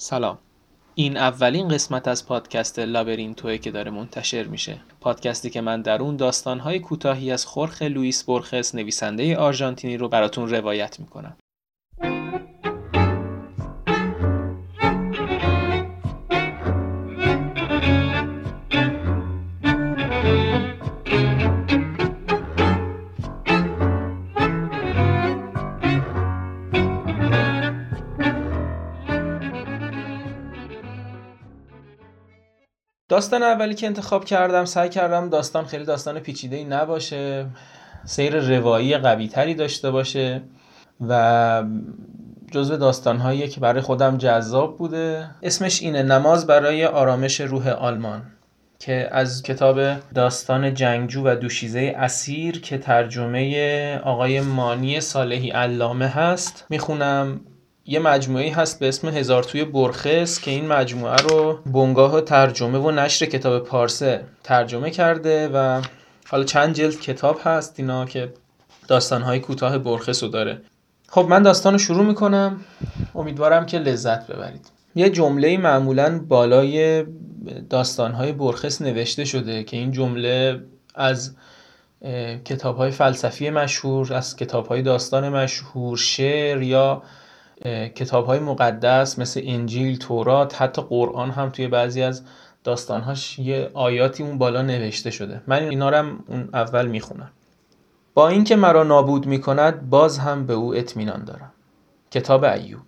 سلام. این اولین قسمت از پادکست لابرینتوه که داره منتشر میشه. پادکستی که من در اون داستانهای کوتاهی از خورخ لوئیس برخس نویسنده آرژانتینی رو براتون روایت می‌کنم. داستان اولی که انتخاب کردم سعی کردم داستان خیلی داستان پیچیده ای نباشه سیر روایی قوی تری داشته باشه و جزو داستانهایی که برای خودم جذاب بوده. اسمش اینه نماز برای آرامش روح آلمان که از کتاب داستان جنگجو و دوشیزه اسیر که ترجمه آقای مانی صالحی علامه هست می‌خونم. یه مجموعه هست به اسم هزار توی برخس که این مجموعه رو بنگاه ترجمه و نشر کتاب پارسه ترجمه کرده و حالا چند جلد کتاب هست اینا که داستانهای کوتاه برخس رو داره. خب من داستان رو شروع می‌کنم. امیدوارم که لذت ببرید. یه جمله معمولا بالای داستانهای برخس نوشته شده که این جمله از کتاب های فلسفی مشهور از کتاب های داستان مشهور شعر یا کتاب های مقدس مثل انجیل تورات حتی قرآن هم توی بعضی از داستانهاش یه آیاتی اون بالا نوشته شده. من اینا رو اون اول می‌خونم. با اینکه مرا نابود می‌کند باز هم به او اطمینان دارم. کتاب ایوب.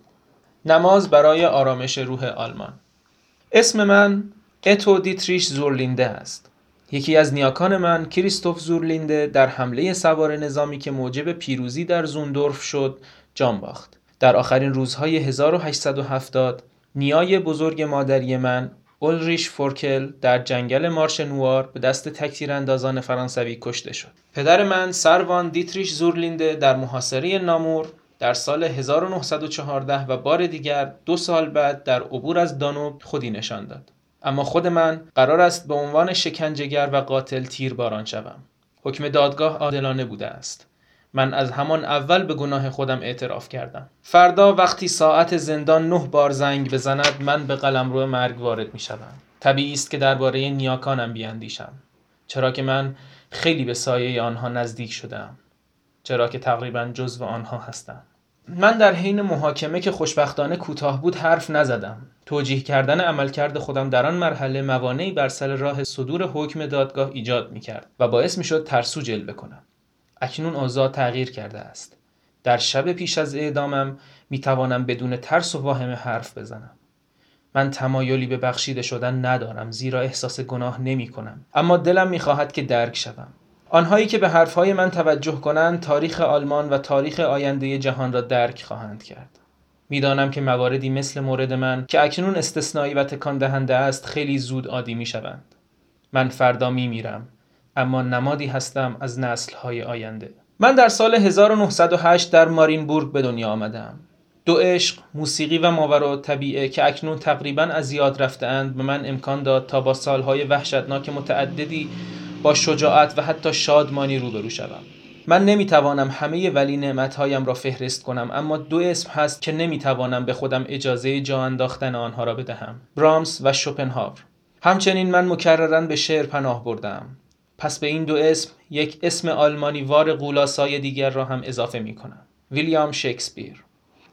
نماز برای آرامش روح آلمان. اسم من اتو دیتریش زورلینده است. یکی از نیاکان من کریستوف زورلینده در حمله سوار نظامی که موجب پیروزی در زوندورف شد جان باخت. در آخرین روزهای 1870 نیای بزرگ مادری من اولریش فورکل در جنگل مارش نوار به دست تکتیراندازان فرانسوی کشته شد. پدر من سروان دیتریش زورلینده در محاصره نامور در سال 1914 و بار دیگر دو سال بعد در عبور از دانوب خودی نشان داد. اما خود من قرار است به عنوان شکنجهگر و قاتل تیرباران شوم. حکم دادگاه عادلانه بوده است. من از همان اول به گناه خودم اعتراف کردم. فردا وقتی ساعت زندان نه بار زنگ بزند من به قلمرو مرگ وارد می شدم طبیعی است که درباره نیاکانم بیاندیشم. چرا که من خیلی به سایه آنها نزدیک شدم چرا که تقریبا جزو آنها هستم. من در حین محاکمه که خوشبختانه کوتاه بود حرف نزدم. توجیه کردن عملکرد خودم در آن مرحله موانعی بر سر راه صدور حکم دادگاه ایجاد می کرد و باعث می شد ترسو جلوه کنم. اکنون اوضاع تغییر کرده است. در شب پیش از اعدامم می توانم بدون ترس و واهمه حرف بزنم. من تمایلی به بخشیده شدن ندارم زیرا احساس گناه نمی کنم اما دلم می خواهد که درک شوم. آنهایی که به حرفهای من توجه کنند تاریخ آلمان و تاریخ آینده جهان را درک خواهند کرد. می‌دانم که مواردی مثل مورد من که اکنون استثنایی و تکان دهنده است خیلی زود عادی می شوند. من فردا می میرم اما نمادی هستم از نسلهای آینده. من در سال 1908 در مارینبورگ به دنیا آمدم. دو عشق، موسیقی و ماورا طبیعه که اکنون تقریبا از یاد رفتهاند به من امکان داد تا با سالهای وحشتناک متعددی با شجاعت و حتی شادمانی روبرو شوم. من نمی‌توانم همه ولی نعمتهایم را فهرست کنم اما دو اسم هست که نمی‌توانم به خودم اجازه جا انداختن آنها را بدهم برامس و شوپنهاور. همچنین من مکررا به شعر پناه بردم. پس به این دو اسم یک اسم آلمانی وار قولاسای دیگر را هم اضافه می کنم. ویلیام شکسپیر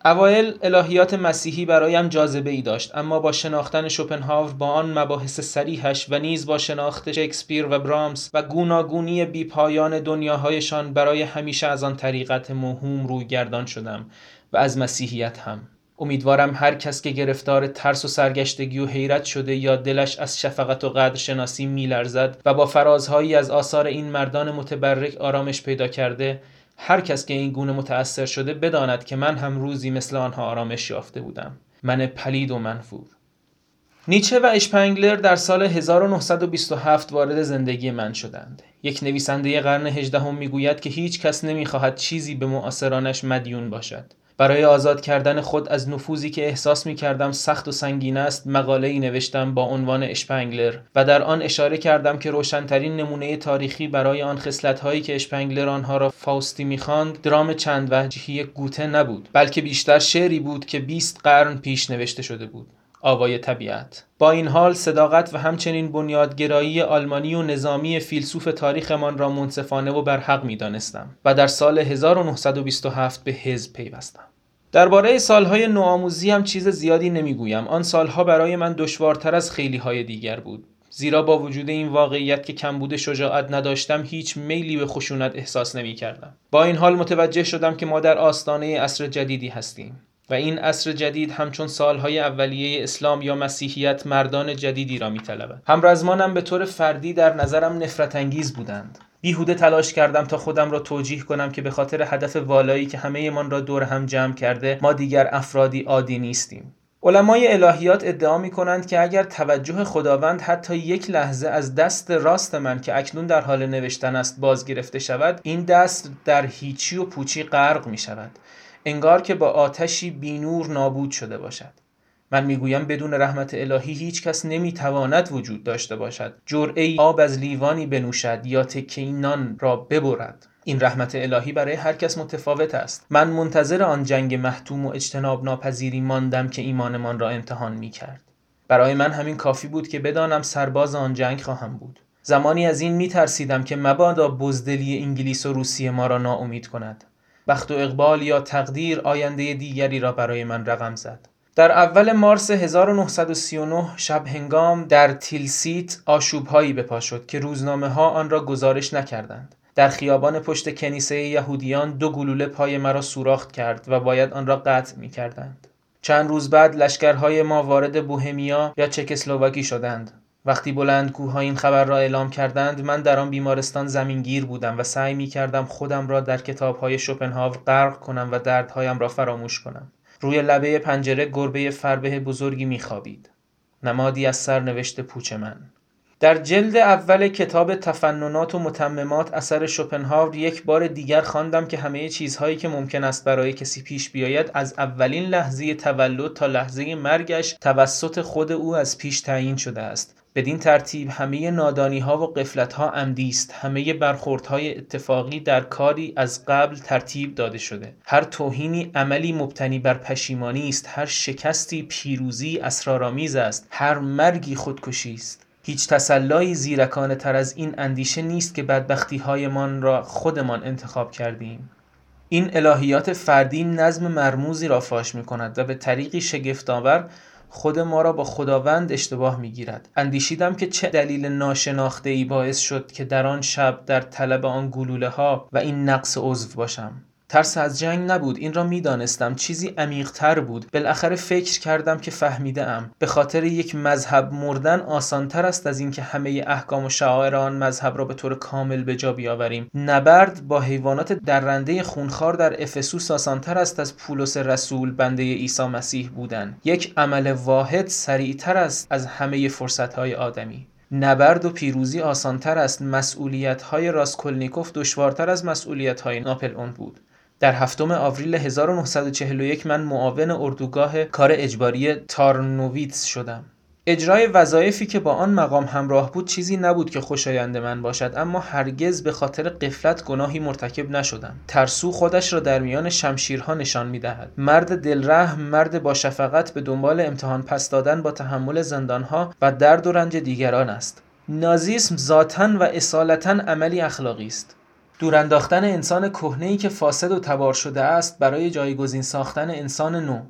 اوایل الهیات مسیحی برایم جاذبه ای داشت اما با شناختن شوپنهاور با آن مباحث سریحش و نیز با شناخت شکسپیر و برامس و گوناگونی بیپایان دنیاهایشان برای همیشه از آن طریقت موهوم روی گردان شدم و از مسیحیت هم امیدوارم هر کس که گرفتار ترس و سرگشتگی و حیرت شده یا دلش از شفقت و قدرشناسی میلرزد و با فرازهایی از آثار این مردان متبرک آرامش پیدا کرده هر کس که این گونه متأثر شده بداند که من هم روزی مثل آنها آرامش یافته بودم من پلید و منفور نیچه و اشپنگلر در سال 1927 وارد زندگی من شدند. یک نویسنده قرن هجدهم می‌گوید که هیچ کس نمی‌خواهد چیزی به معاصرانش مدیون باشد. برای آزاد کردن خود از نفوذی که احساس می کردم سخت و سنگین است مقاله ای نوشتم با عنوان اشپنگلر و در آن اشاره کردم که روشنترین نمونه تاریخی برای آن خصلت هایی که اشپنگلر آنها را فاوستی می‌خواند درام چند وجهی گوته نبود بلکه بیشتر شعری بود که 20 قرن پیش نوشته شده بود. آوای طبیعت. با این حال صداقت و همچنین بنیادگرایی آلمانی و نظامی فیلسوف تاریخمان را منصفانه و برحق می دانستم و در سال 1927 به حزب پیوستم. درباره سالهای نوآموزی هم چیز زیادی نمی‌گویم. آن سالها برای من دشوارتر از خیلی های دیگر بود. زیرا با وجود این واقعیت که کمبود شجاعت نداشتم هیچ میلی به خشونت احساس نمی کردم. با این حال متوجه شدم که ما در آستانه عصر جدیدی هستیم. و این عصر جدید همچون سالهای اولیه اسلام یا مسیحیت مردان جدیدی را میطلبد همرزمانم به طور فردی در نظرم نفرت انگیز بودند. بیهوده تلاش کردم تا خودم را توجیه کنم که به خاطر هدف والایی که همه من را دور هم جمع کرده ما دیگر افرادی عادی نیستیم. علمای الهیات ادعا می کنند که اگر توجه خداوند حتی یک لحظه از دست راست من که اکنون در حال نوشتن است باز گرفته شود این دست در هیچی و پوچی غرق می شود انگار که با آتشی بینور نابود شده باشد. من می‌گویم بدون رحمت الهی هیچ کس نمی‌تواند وجود داشته باشد. جرعه آب از لیوانی بنوشد یا تکه نان را ببرد. این رحمت الهی برای هر کس متفاوت است. من منتظر آن جنگ محتوم و اجتناب ناپذیری ماندم که ایمانمان را امتحان می کرد. برای من همین کافی بود که بدانم سرباز آن جنگ خواهم بود. زمانی از این می ترسیدم که مبادا بزدلی انگلیس و روسیه ما را ناامید کند. بخت و اقبال یا تقدیر آینده دیگری را برای من رقم زد در اول مارس 1939 شب هنگام در تیلسیت آشوبهایی به پا شد که روزنامه ها آن را گزارش نکردند در خیابان پشت کنیسه یهودیان دو گلوله پای مرا سوراخ کرد و باید آن را قطع می کردند. چند روز بعد لشکرهای ما وارد بوهمیا یا چکسلواکی شدند. وقتی بلندگوها این خبر را اعلام کردند من در آن بیمارستان زمینگیر بودم و سعی می کردم خودم را در کتابهای شوپنهاور غرق کنم و دردهایم را فراموش کنم. روی لبه پنجره گربه فربه بزرگی میخوابید. نمادی از سرنوشت پوچ من. در جلد اول کتاب تفننات و متممات اثر شوپنهاور یک بار دیگر خواندم که همه چیزهایی که ممکن است برای کسی پیش بیاید از اولین لحظه تولد تا لحظه مرگش توسط خود او از پیش تعیین شده است بدین ترتیب همه نادانی ها و قفلت ها عمدی است همه برخوردهای اتفاقی در کاری از قبل ترتیب داده شده. هر توهینی عملی مبتنی بر پشیمانی است. هر شکستی پیروزی اسرارآمیز است. هر مرگی خودکشی است. هیچ تسلایی زیرکانه تر از این اندیشه نیست که بدبختی هایمان را خودمان انتخاب کردیم. این الهیات فردی نظم مرموزی را فاش می کند و به طریقی شگفتآور خود ما را با خداوند اشتباه می گیرد اندیشیدم که چه دلیل ناشناخته ای باعث شد که در آن شب در طلب آن گلوله ها و این نقص عضو باشم. ترس از جنگ نبود. این را می‌دانستم. چیزی عمیقتر بود. بالاخره فکر کردم که فهمیده ام به خاطر یک مذهب مردن آسانتر است از اینکه همه احکام و شعائر آن مذهب را به طور کامل به جا بیاوریم. نبرد با حیوانات درنده خونخوار در افسوس آسانتر است از پولس رسول بنده عیسی مسیح بودن. یک عمل واحد سریعتر است از همه فرصتهای آدمی. نبرد و پیروزی آسانتر است. مسئولیت های راسکولنیکوف دشوارتر از مسئولیت های ناپلئون بود. در هفتم آوریل 1941 من معاون اردوگاه کار اجباری تارنوویتس شدم. اجرای وظایفی که با آن مقام همراه بود چیزی نبود که خوشایند من باشد اما هرگز به خاطر غفلت گناهی مرتکب نشدم. ترسو خودش را در میان شمشیرها نشان می‌دهد. مرد دلرحم مرد با شفقت به دنبال امتحان پس دادن با تحمل زندانها و درد و رنج دیگران است. نازیسم ذاتا و اصالتا عملی اخلاقی است. دورانداختن انسان کهنه‌ای که فاسد و تبار شده است برای جایگزین ساختن انسان نو.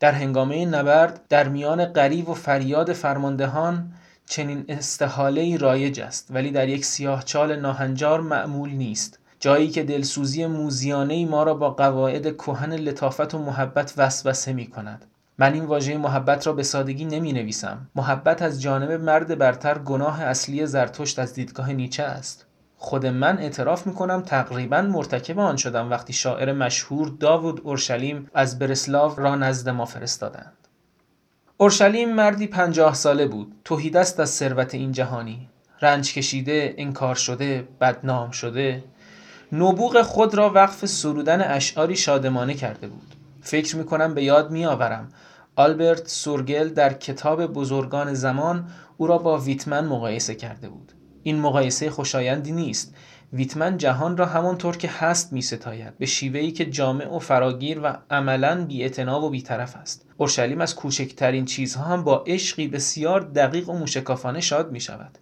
در هنگامه نبرد در میان غریب و فریاد فرماندهان چنین استحاله رایج است ولی در یک سیاهچال ناهنجار معمول نیست. جایی که دلسوزی موزیانه ما را با قواعد کهن لطافت و محبت وسوسه می کند من این واژه محبت را به سادگی نمی نویسم محبت از جانب مرد برتر گناه اصلی زرتشت از دیدگاه نیچه است. خود من اعتراف می‌کنم تقریبا مرتکب آن شدم وقتی شاعر مشهور داوود اورشلیم از برسلاو را نزد ما فرستادند. اورشلیم مردی پنجاه ساله بود. توهیدست از ثروت این جهانی. رنج کشیده انکار شده بدنام شده. نبوغ خود را وقف سرودن اشعاری شادمانه کرده بود. فکر می‌کنم به یاد میآورم. آلبرت سورگل در کتاب بزرگان زمان او را با ویتمن مقایسه کرده بود. این مقایسه خوشایندی نیست ویتمن جهان را همانطور که هست می ستاید به شیوهی که جامع و فراگیر و عملا بی و بیطرف است اورشلیم از کوچکترین چیزها هم با عشقی بسیار دقیق و موشکافانه شاد می شود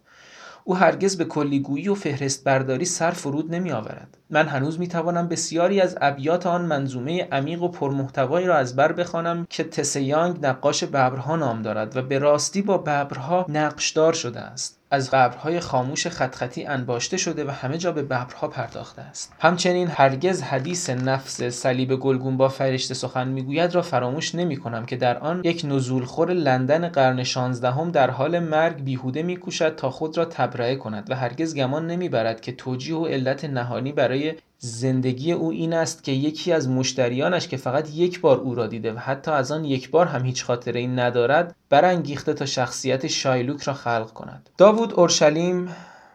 او هرگز به کلیگویی و فهرست برداری سر فرود نمی آورد. من هنوز می توانم بسیاری از ابیات آن منظومه عمیق و پرمحتوایی را از بر بخوانم که تسیانگ نقاش ببرها نام دارد و به راستی با ببرها نقشدار شده است. از قبرهای خاموش خطخطی انباشته شده و همه جا به ببرها پرداخته است. همچنین هرگز حدیث نفس صلیب گلگون با فرشته سخن می‌گوید را فراموش نمی کنم که در آن یک نزولخور لندن قرن شانزدهم در حال مرگ بیهوده میکوشد تا خود را تبرئه کند و هرگز گمان نمی‌برد که توجیه و علت نهانی برای زندگی او این است که یکی از مشتریانش که فقط یک بار او را دیده و حتی از آن یک بار هم هیچ خاطره این ندارد برانگیخته تا شخصیت شایلوک را خلق کند. داوود اورشلیم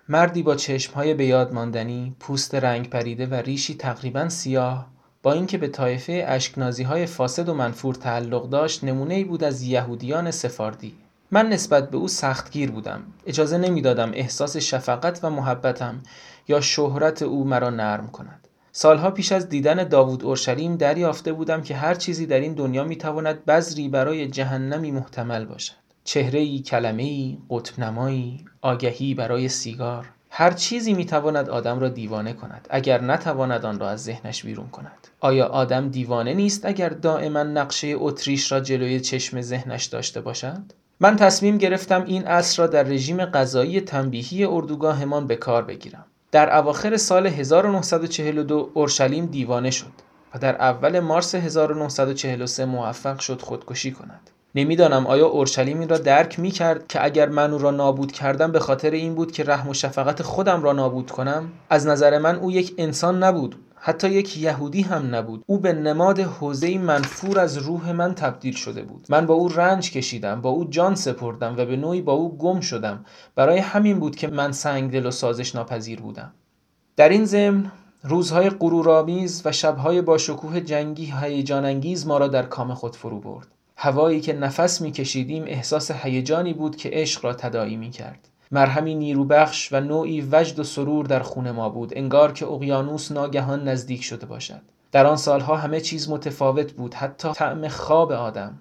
مردی با چشمهای به یاد ماندنی پوست رنگ پریده و ریشی تقریبا سیاه با اینکه به طایفه اشکنازی های فاسد و منفور تعلق داشت نمونه ای بود از یهودیان سفاردی. من نسبت به او سختگیر بودم. اجازه نمی‌دادم احساس شفقت و محبتم یا شهرت او مرا نرم کند. سالها پیش از دیدن داوود اورشلیم دریافته بودم که هر چیزی در این دنیا می‌تواند بذری برای جهنمی محتمل باشد. چهره‌ای، کلمه‌ای، قطبنمایی، آگهی برای سیگار. هر چیزی می‌تواند آدم را دیوانه کند اگر نتواند آن را از ذهنش بیرون کند. آیا آدم دیوانه نیست اگر دائما نقشه اتریش را جلوی چشم ذهنش داشته باشد؟ من تصمیم گرفتم این اصر را در رژیم غذایی تنبیهی اردوگاهمان به کار بگیرم. در اواخر سال 1942 اورشلیم دیوانه شد و در اول مارس 1943 موفق شد خودکشی کند. نمی‌دانم آیا اورشلیم این را درک می کرد که اگر من او را نابود کردم به خاطر این بود که رحم و شفقت خودم را نابود کنم؟ از نظر من او یک انسان نبود. حتی یک یهودی هم نبود. او به نماد حوزه منفور از روح من تبدیل شده بود. من با او رنج کشیدم با او جان سپردم و به نوعی با او گم شدم. برای همین بود که من سنگدل و سازش ناپذیر بودم. در این ضمن روزهای غرورآمیز و شبهای با شکوه جنگی هیجان انگیز ما را در کام خود فرو برد. هوایی که نفس میکشیدیم احساس هیجانی بود که عشق را تداعی می کرد مرهمی نیروبخش و نوعی وجد و سرور در خون ما بود انگار که اقیانوس ناگهان نزدیک شده باشد. در آن سالها همه چیز متفاوت بود حتی طعم خواب آدم.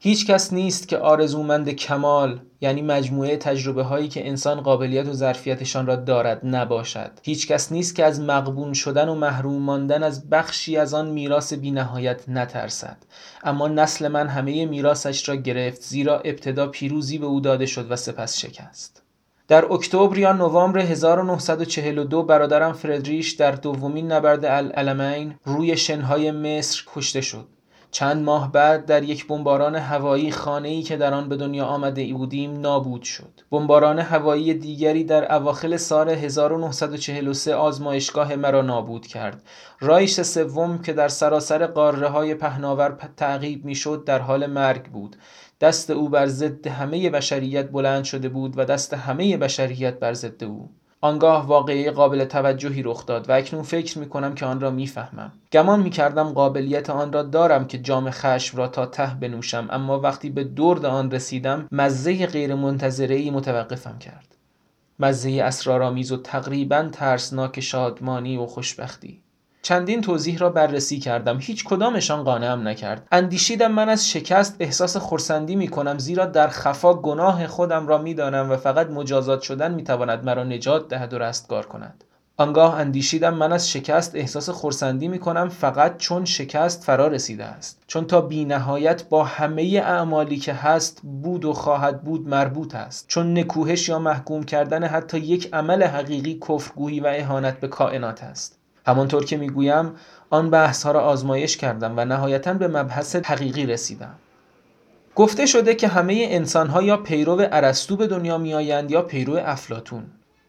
هیچ کس نیست که آرزومند کمال یعنی مجموعه تجربه هایی که انسان قابلیت و ظرفیتشان را دارد نباشد. هیچ کس نیست که از مقبون شدن و محروم ماندن از بخشی از آن میراث بینهایت نترسد. اما نسل من همه میراثش را گرفت زیرا ابتدا پیروزی به او داده شد و سپس شکست. در اکتبر یا نوامبر 1942 برادرم فردریش در دومین نبرد العلمین روی شنهای مصر کشته شد. چند ماه بعد در یک بمباران هوایی خانه‌ای که در آن به دنیا آمده بودیم نابود شد. بمباران هوایی دیگری در اواخر سال 1943 آزمایشگاه مرا نابود کرد. رایش سوم که در سراسر قاره های پهناور تعقیب می‌شد در حال مرگ بود. دست او بر ضد همه بشریت بلند شده بود و دست همه بشریت بر ضد او. آنگاه واقعی قابل توجهی رخ داد و اکنون فکر می کنم که آن را می‌فهمم. گمان می کردم قابلیت آن را دارم که جام خشم را تا ته بنوشم اما وقتی به درد آن رسیدم مزه غیر ای متوقفم کرد. مزه اسرارآمیز و تقریبا ترسناک شادمانی و خوشبختی. چندین توضیح را بررسی کردم. هیچ کدامشان قانعم نکرد. اندیشیدم من از شکست احساس خورسندی می کنم زیرا در خفا گناه خودم را می‌دانم و فقط مجازات شدن می تواند مرا نجات دهد و رستگار کند. آنگاه اندیشیدم من از شکست احساس خورسندی می کنم فقط چون شکست فرا رسیده است. چون تا بی نهایت با همه اعمالی که هست بود و خواهد بود مربوط است. چون نکوهش یا محکوم کردن حتی یک عمل حقیقی کفرگویی و اهانت به کائنات است. همانطور که می‌گویم آن بحث ها را آزمایش کردم و نهایتا به مبحث حقیقی رسیدم. گفته شده که همه انسان ها یا پیرو ارسطو به دنیا میآیند یا پیرو افلاتون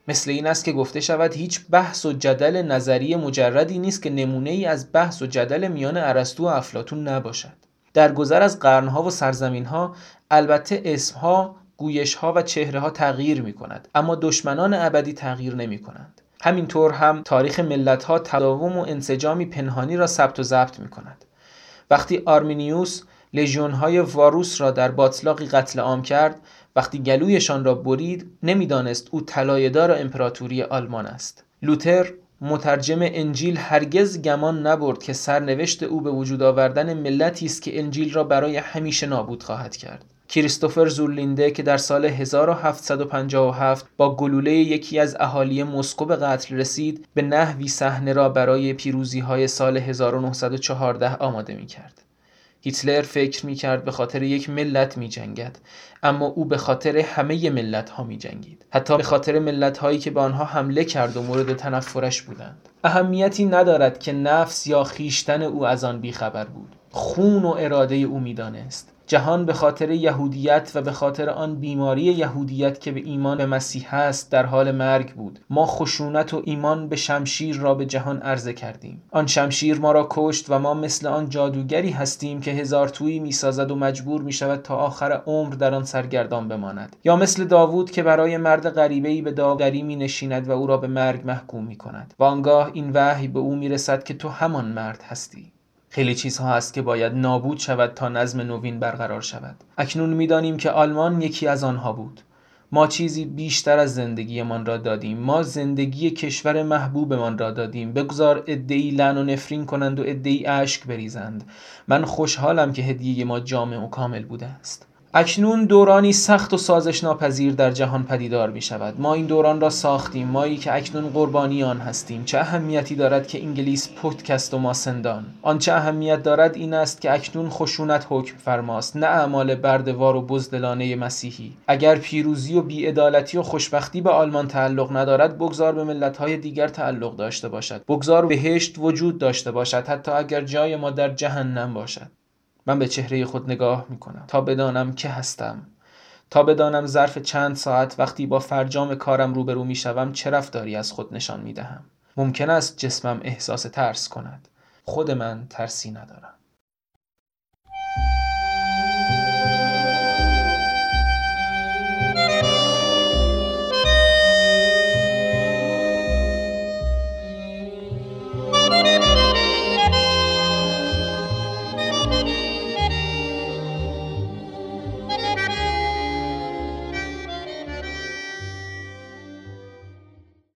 مثل این است که گفته شود هیچ بحث و جدل نظری مجردی نیست که نمونه ای از بحث و جدل میان ارسطو و افلاتون نباشد. در گذر از قرنها و سرزمینها البته اسمها گویشها و چهره ها تغییر می کند اما دشمنان ابدی تغییر نمی کنند همینطور هم تاریخ ملت ها تداوم و انسجامی پنهانی را ثبت و ضبط می کند. وقتی آرمینیوس لژیون های واروس را در باطلاقی قتل عام کرد وقتی گلویشان را برید نمی‌دانست او طلایهدار امپراتوری آلمان است لوتر مترجم انجیل هرگز گمان نبرد که سرنوشت او به وجود آوردن ملتی است که انجیل را برای همیشه نابود خواهد کرد کریستوفر زورلینده که در سال 1757 با گلوله یکی از اهالی مسکو به قتل رسید به نحوی صحنه را برای پیروزی های سال 1914 آماده می کرد. هیتلر فکر می کرد به خاطر یک ملت می جنگد اما او به خاطر همه ملت ها می جنگید حتی به خاطر ملت هایی که به آنها حمله کرد و مورد تنفرش بودند. اهمیتی ندارد که نفس یا خیشتن او از آن بیخبر بود. خون و اراده او می‌دانست. جهان به خاطر یهودیت و به خاطر آن بیماری یهودیت که به ایمان به مسیح است در حال مرگ بود. ما خشونت و ایمان به شمشیر را به جهان عرضه کردیم. آن شمشیر ما را کشت و ما مثل آن جادوگری هستیم که هزار تویی می‌سازد و مجبور می شود تا آخر عمر در آن سرگردان بماند. یا مثل داوود که برای مرد غریبه به داوری می نشیند و او را به مرگ محکوم می کند و آنگاه این وحی به او می رسد که تو همان مرد هستی. خیلی چیزها هست که باید نابود شود تا نظم نوین برقرار شود. اکنون می‌دانیم که آلمان یکی از آنها بود. ما چیزی بیشتر از زندگیمان را دادیم. ما زندگی کشور محبوبمان را دادیم. بگذار ادعی لعن و نفرین کنند و ادعی اشک بریزند. من خوشحالم که هدیه ما جامع و کامل بوده است. اکنون دورانی سخت و سازش ناپذیر در جهان پدیدار می شود ما این دوران را ساختیم. مایی که اکنون قربانی آن هستیم. چه اهمیتی دارد که انگلیس پودکست و ما سندان آنچه اهمیت دارد این است که اکنون خشونت حکم فرماست. نه اعمال بردوار و بزدلانه مسیحی. اگر پیروزی و بیعدالتی و خوشبختی به آلمان تعلق ندارد بگذار به ملتهای دیگر تعلق داشته باشد. بگذار بهشت وجود داشته باشد حتی اگر جای ما در جهنم باشد. من به چهره خود نگاه می کنم تا بدانم که هستم. تا بدانم ظرف چند ساعت وقتی با فرجام کارم روبرو می شوم چه رفتاری از خود نشان می دهم ممکن است جسمم احساس ترس کند. خود من ترسی ندارم.